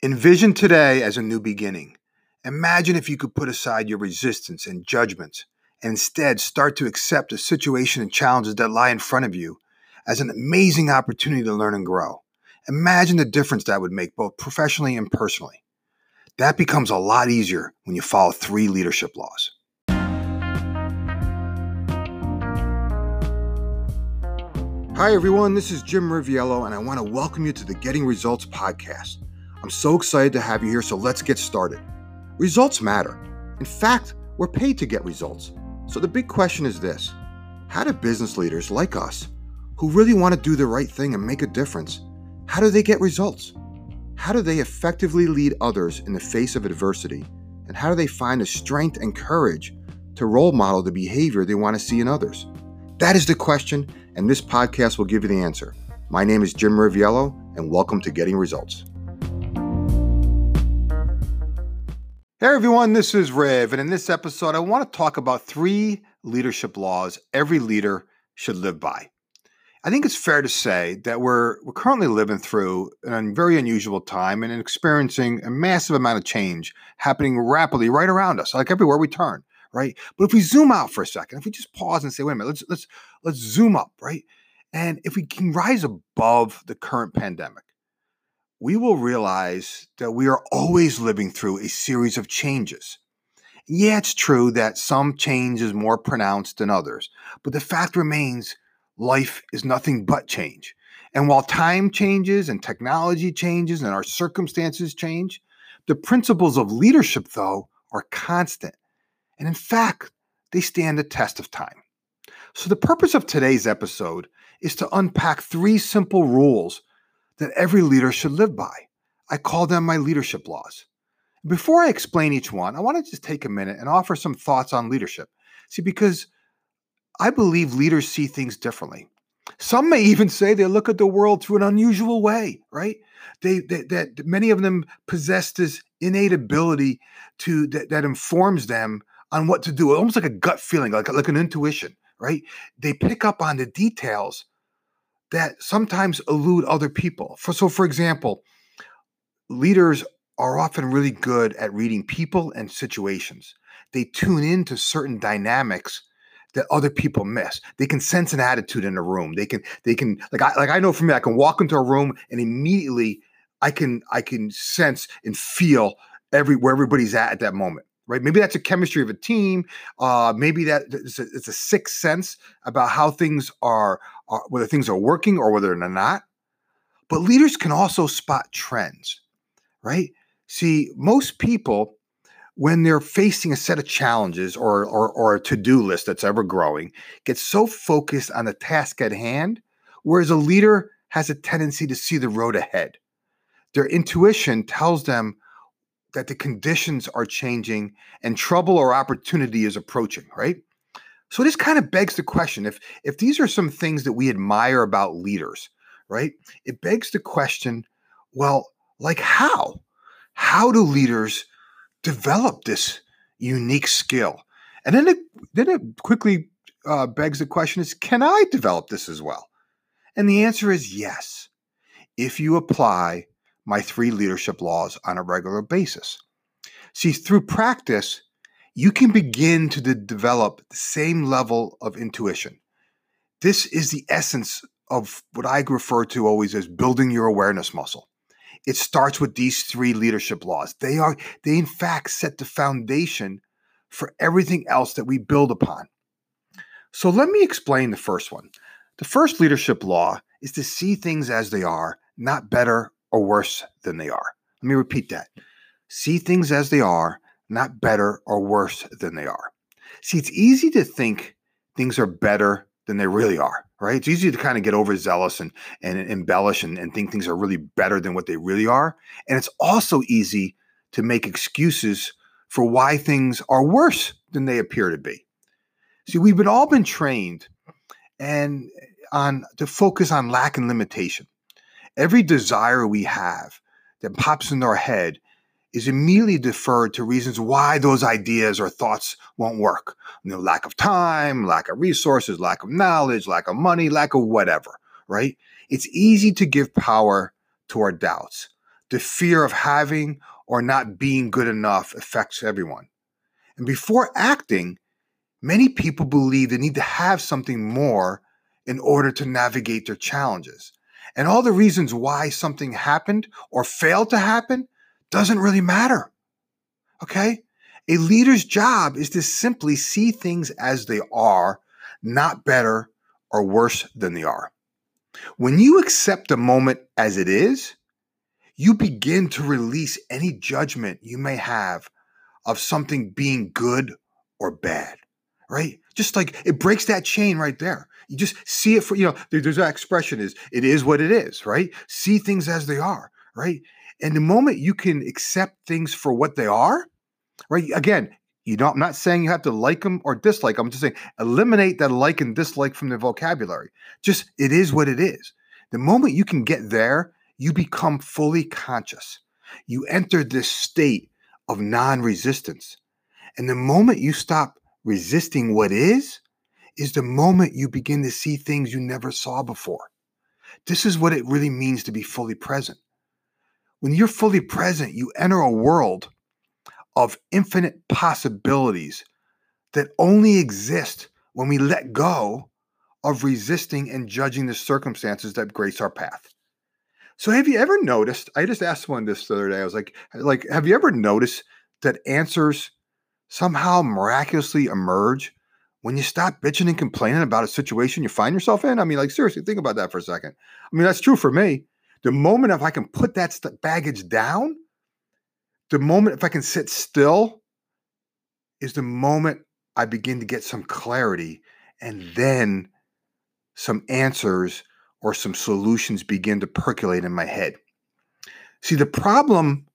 Envision today as a new beginning. Imagine if you could put aside your resistance and judgments and instead start to accept the situation and challenges that lie in front of you as an amazing opportunity to learn and grow. Imagine the difference that would make both professionally and personally. That becomes a lot easier when you follow three leadership laws. Hi, everyone. This is Jim Riviello, and I want to welcome you to the Getting Results podcast. I'm so excited to have you here, so let's get started. Results matter. In fact, we're paid to get results. So the big question is this How do business leaders like us, who really want to do the right thing and make a difference, how do they get results? How do they effectively lead others in the face of adversity? And how do they find the strength and courage to role model the behavior they want to see in others? That is the question, and this podcast will give you the answer. My name is Jim Riviello, and welcome to Getting Results. Hey everyone, this is Rev, and in this episode, I want to talk about three leadership laws every leader should live by. I think it's fair to say that we're we're currently living through a very unusual time and experiencing a massive amount of change happening rapidly right around us, like everywhere we turn, right? But if we zoom out for a second, if we just pause and say, wait a minute, let's let's let's zoom up, right? And if we can rise above the current pandemic, we will realize that we are always living through a series of changes. Yeah, it's true that some change is more pronounced than others, but the fact remains life is nothing but change. And while time changes and technology changes and our circumstances change, the principles of leadership, though, are constant. And in fact, they stand the test of time. So, the purpose of today's episode is to unpack three simple rules that every leader should live by. I call them my leadership laws. Before I explain each one, I want to just take a minute and offer some thoughts on leadership. See, because I believe leaders see things differently. Some may even say they look at the world through an unusual way, right? They, they that many of them possess this innate ability to that, that informs them on what to do, almost like a gut feeling, like like an intuition, right? They pick up on the details that sometimes elude other people. For, so, for example, leaders are often really good at reading people and situations. They tune into certain dynamics that other people miss. They can sense an attitude in a room. They can they can like I like I know for me I can walk into a room and immediately I can I can sense and feel every where everybody's at at that moment right? Maybe that's a chemistry of a team. Uh, maybe that it's a, it's a sixth sense about how things are, are, whether things are working or whether they're not. But leaders can also spot trends, right? See, most people, when they're facing a set of challenges or, or, or a to do list that's ever growing, get so focused on the task at hand, whereas a leader has a tendency to see the road ahead. Their intuition tells them that the conditions are changing and trouble or opportunity is approaching, right? So this kind of begs the question if if these are some things that we admire about leaders, right? It begs the question, well, like how? How do leaders develop this unique skill? And then it then it quickly uh, begs the question is can I develop this as well? And the answer is yes. If you apply my three leadership laws on a regular basis. See, through practice, you can begin to de- develop the same level of intuition. This is the essence of what I refer to always as building your awareness muscle. It starts with these three leadership laws. They are they in fact set the foundation for everything else that we build upon. So let me explain the first one. The first leadership law is to see things as they are, not better or worse than they are. Let me repeat that. See things as they are, not better or worse than they are. See, it's easy to think things are better than they really are, right? It's easy to kind of get overzealous and, and embellish and, and think things are really better than what they really are. And it's also easy to make excuses for why things are worse than they appear to be. See, we've been all been trained and on to focus on lack and limitation every desire we have that pops into our head is immediately deferred to reasons why those ideas or thoughts won't work. You know, lack of time, lack of resources, lack of knowledge, lack of money, lack of whatever, right? It's easy to give power to our doubts. the fear of having or not being good enough affects everyone. And before acting, many people believe they need to have something more in order to navigate their challenges. And all the reasons why something happened or failed to happen doesn't really matter. Okay? A leader's job is to simply see things as they are, not better or worse than they are. When you accept the moment as it is, you begin to release any judgment you may have of something being good or bad, right? Just like it breaks that chain right there. You just see it for, you know, there's that expression is, it is what it is, right? See things as they are, right? And the moment you can accept things for what they are, right? Again, you know, I'm not saying you have to like them or dislike them. I'm just saying eliminate that like and dislike from the vocabulary. Just it is what it is. The moment you can get there, you become fully conscious. You enter this state of non resistance. And the moment you stop resisting what is, is the moment you begin to see things you never saw before. This is what it really means to be fully present. When you're fully present, you enter a world of infinite possibilities that only exist when we let go of resisting and judging the circumstances that grace our path. So have you ever noticed? I just asked one this the other day. I was like, like, have you ever noticed that answers somehow miraculously emerge when you stop bitching and complaining about a situation you find yourself in? I mean, like, seriously, think about that for a second. I mean, that's true for me. The moment if I can put that st- baggage down, the moment if I can sit still, is the moment I begin to get some clarity and then some answers or some solutions begin to percolate in my head. See, the problem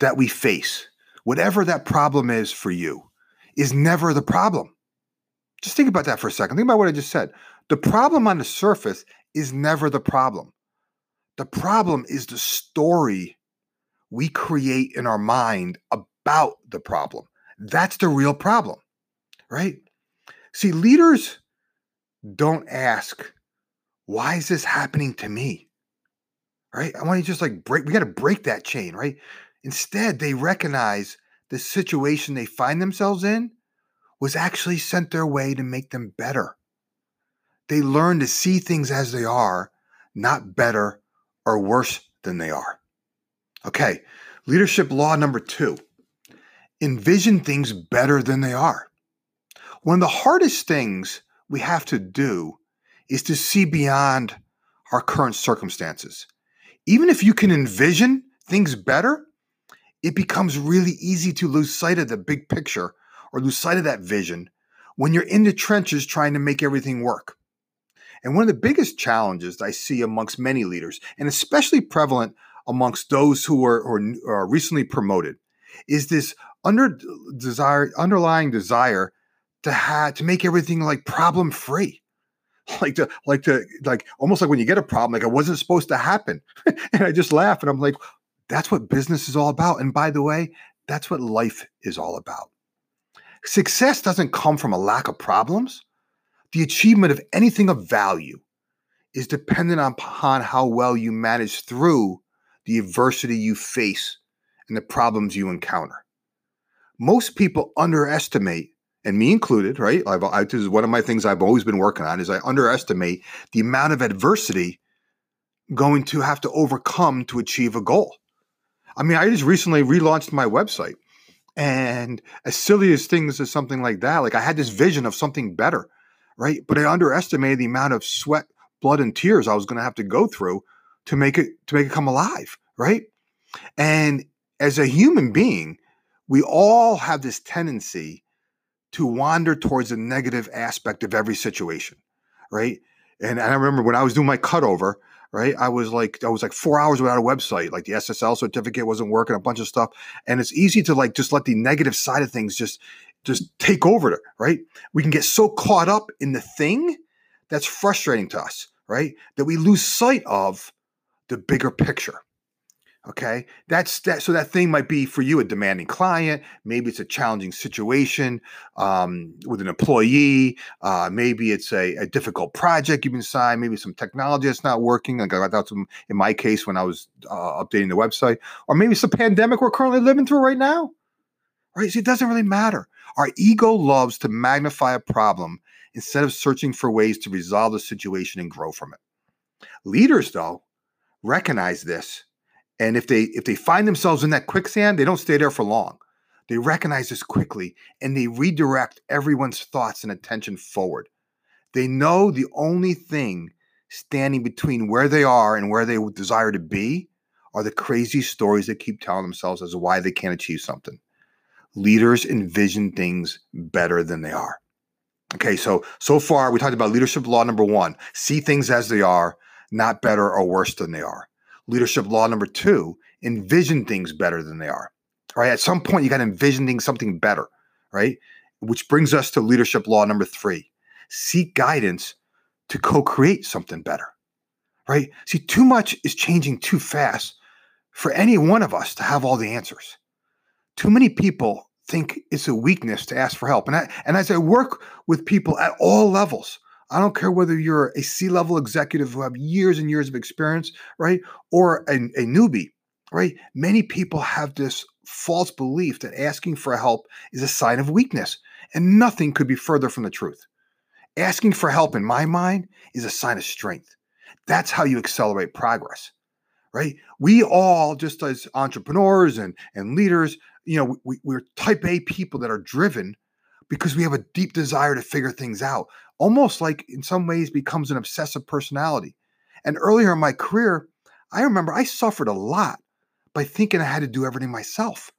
that we face, whatever that problem is for you, is never the problem. Just think about that for a second. Think about what I just said. The problem on the surface is never the problem. The problem is the story we create in our mind about the problem. That's the real problem, right? See, leaders don't ask, why is this happening to me? Right? I want to just like break, we got to break that chain, right? Instead, they recognize the situation they find themselves in was actually sent their way to make them better. They learn to see things as they are, not better or worse than they are. Okay, leadership law number two envision things better than they are. One of the hardest things we have to do is to see beyond our current circumstances. Even if you can envision things better, it becomes really easy to lose sight of the big picture or lose sight of that vision when you're in the trenches trying to make everything work. And one of the biggest challenges I see amongst many leaders, and especially prevalent amongst those who are, or, are recently promoted, is this under desire, underlying desire to have to make everything like problem free. Like to like to like almost like when you get a problem, like it wasn't supposed to happen. and I just laugh and I'm like, that's what business is all about. And by the way, that's what life is all about. Success doesn't come from a lack of problems. The achievement of anything of value is dependent upon how well you manage through the adversity you face and the problems you encounter. Most people underestimate, and me included, right? I've, I, this is one of my things I've always been working on is I underestimate the amount of adversity going to have to overcome to achieve a goal. I mean, I just recently relaunched my website and as silly as things as something like that, like I had this vision of something better, right? But I underestimated the amount of sweat, blood, and tears I was going to have to go through to make it to make it come alive, right? And as a human being, we all have this tendency to wander towards the negative aspect of every situation, right? And I remember when I was doing my cutover, right? I was like, I was like four hours without a website. Like the SSL certificate wasn't working, a bunch of stuff. And it's easy to like just let the negative side of things just just take over, it, right? We can get so caught up in the thing that's frustrating to us, right? That we lose sight of the bigger picture. Okay, that's that. So that thing might be for you a demanding client. Maybe it's a challenging situation um, with an employee. Uh, maybe it's a, a, difficult project you've been assigned. Maybe some technology that's not working. Like I thought some in my case when I was uh, updating the website, or maybe it's a pandemic we're currently living through right now. Right? So it doesn't really matter. Our ego loves to magnify a problem instead of searching for ways to resolve the situation and grow from it. Leaders, though, recognize this and if they if they find themselves in that quicksand, they don't stay there for long. They recognize this quickly and they redirect everyone's thoughts and attention forward. They know the only thing standing between where they are and where they desire to be are the crazy stories they keep telling themselves as to why they can't achieve something. Leaders envision things better than they are. Okay, so so far we talked about leadership law number 1, see things as they are, not better or worse than they are. Leadership law number two envision things better than they are. Right. At some point, you got to envision things something better. Right. Which brings us to leadership law number three seek guidance to co create something better. Right. See, too much is changing too fast for any one of us to have all the answers. Too many people think it's a weakness to ask for help. And, I, and as I work with people at all levels, I don't care whether you're a C level executive who have years and years of experience, right? Or a, a newbie, right? Many people have this false belief that asking for help is a sign of weakness, and nothing could be further from the truth. Asking for help, in my mind, is a sign of strength. That's how you accelerate progress, right? We all, just as entrepreneurs and, and leaders, you know, we, we're type A people that are driven because we have a deep desire to figure things out, almost like in some ways becomes an obsessive personality. And earlier in my career, I remember I suffered a lot by thinking I had to do everything myself.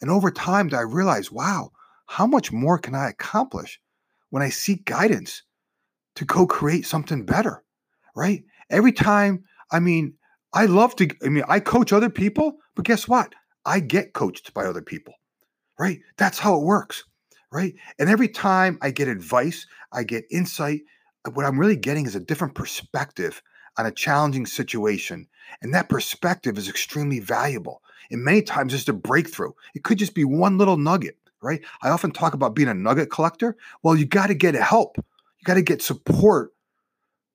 And over time, I realized, wow, how much more can I accomplish when I seek guidance to co create something better? Right? Every time, I mean, I love to, I mean, I coach other people, but guess what? I get coached by other people. Right? That's how it works right? And every time I get advice, I get insight. Uh, what I'm really getting is a different perspective on a challenging situation. And that perspective is extremely valuable. And many times it's a breakthrough. It could just be one little nugget, right? I often talk about being a nugget collector. Well, you got to get help. You got to get support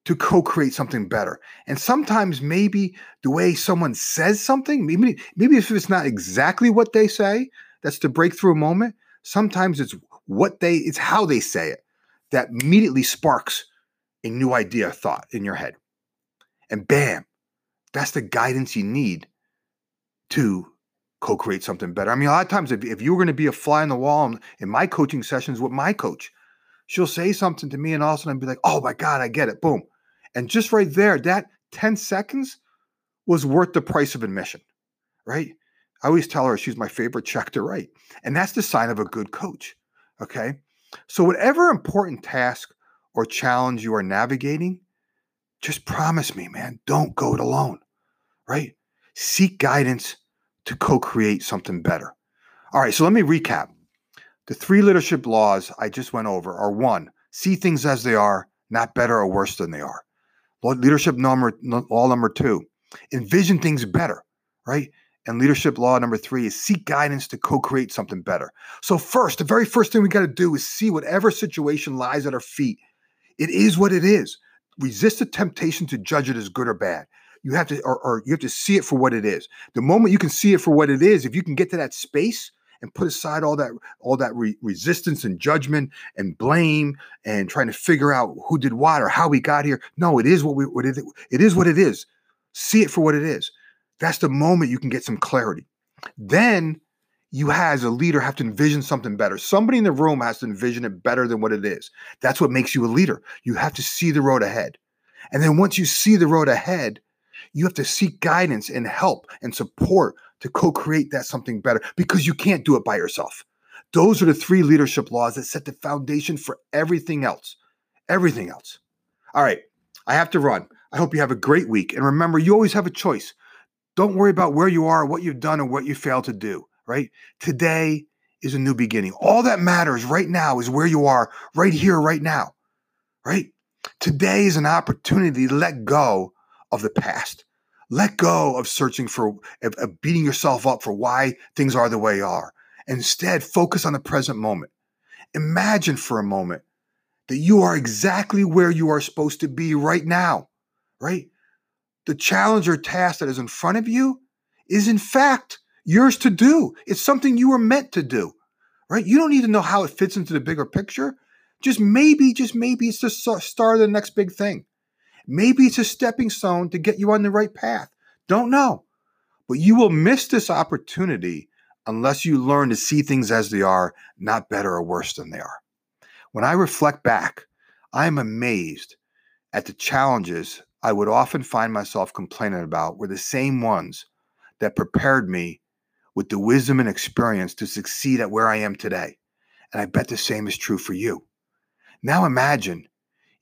to co-create something better. And sometimes maybe the way someone says something, maybe maybe if it's not exactly what they say, that's the breakthrough moment, Sometimes it's what they, it's how they say it that immediately sparks a new idea, thought in your head. And bam, that's the guidance you need to co create something better. I mean, a lot of times, if, if you were going to be a fly on the wall in, in my coaching sessions with my coach, she'll say something to me, and all of a sudden I'd be like, oh my God, I get it. Boom. And just right there, that 10 seconds was worth the price of admission, right? I always tell her she's my favorite check to write. And that's the sign of a good coach. Okay. So, whatever important task or challenge you are navigating, just promise me, man, don't go it alone. Right? Seek guidance to co create something better. All right. So, let me recap. The three leadership laws I just went over are one, see things as they are, not better or worse than they are. Leadership number law number two, envision things better, right? And leadership law number three is seek guidance to co create something better. So, first, the very first thing we got to do is see whatever situation lies at our feet. It is what it is. Resist the temptation to judge it as good or bad. You have to, or, or you have to see it for what it is. The moment you can see it for what it is, if you can get to that space and put aside all that, all that re- resistance and judgment and blame and trying to figure out who did what or how we got here. No, it is what we, what it, it is what it is. See it for what it is. That's the moment you can get some clarity. Then you as a leader have to envision something better. Somebody in the room has to envision it better than what it is. That's what makes you a leader. You have to see the road ahead. And then once you see the road ahead, you have to seek guidance and help and support to co-create that something better because you can't do it by yourself. Those are the three leadership laws that set the foundation for everything else. Everything else. All right, I have to run. I hope you have a great week. And remember, you always have a choice. Don't worry about where you are, what you've done, or what you failed to do, right? Today is a new beginning. All that matters right now is where you are, right here, right now, right? Today is an opportunity to let go of the past, Let go of searching for, of, of beating yourself up for why things are the way they are. Instead, focus on the present moment. Imagine for a moment that you are exactly where you are supposed to be right now, right? The challenge or task that is in front of you is, in fact, yours to do. It's something you were meant to do, right? You don't need to know how it fits into the bigger picture. Just maybe, just maybe it's the start of the next big thing. Maybe it's a stepping stone to get you on the right path. Don't know. But you will miss this opportunity unless you learn to see things as they are, not better or worse than they are. When I reflect back, I am amazed at the challenges I would often find myself complaining about were the same ones that prepared me with the wisdom and experience to succeed at where I am today. And I bet the same is true for you. Now imagine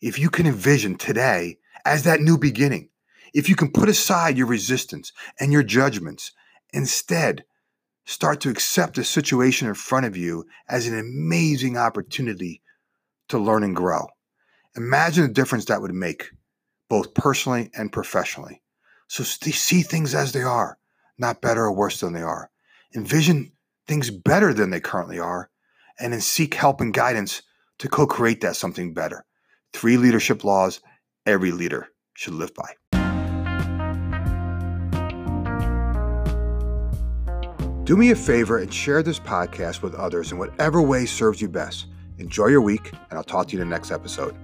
if you can envision today as that new beginning, if you can put aside your resistance and your judgments, instead, start to accept the situation in front of you as an amazing opportunity to learn and grow. Imagine the difference that would make, both personally and professionally. So see things as they are, not better or worse than they are. Envision things better than they currently are, and then seek help and guidance to co create that something better. Three leadership laws every leader should live by. Do me a favor and share this podcast with others in whatever way serves you best. Enjoy your week, and I'll talk to you in the next episode.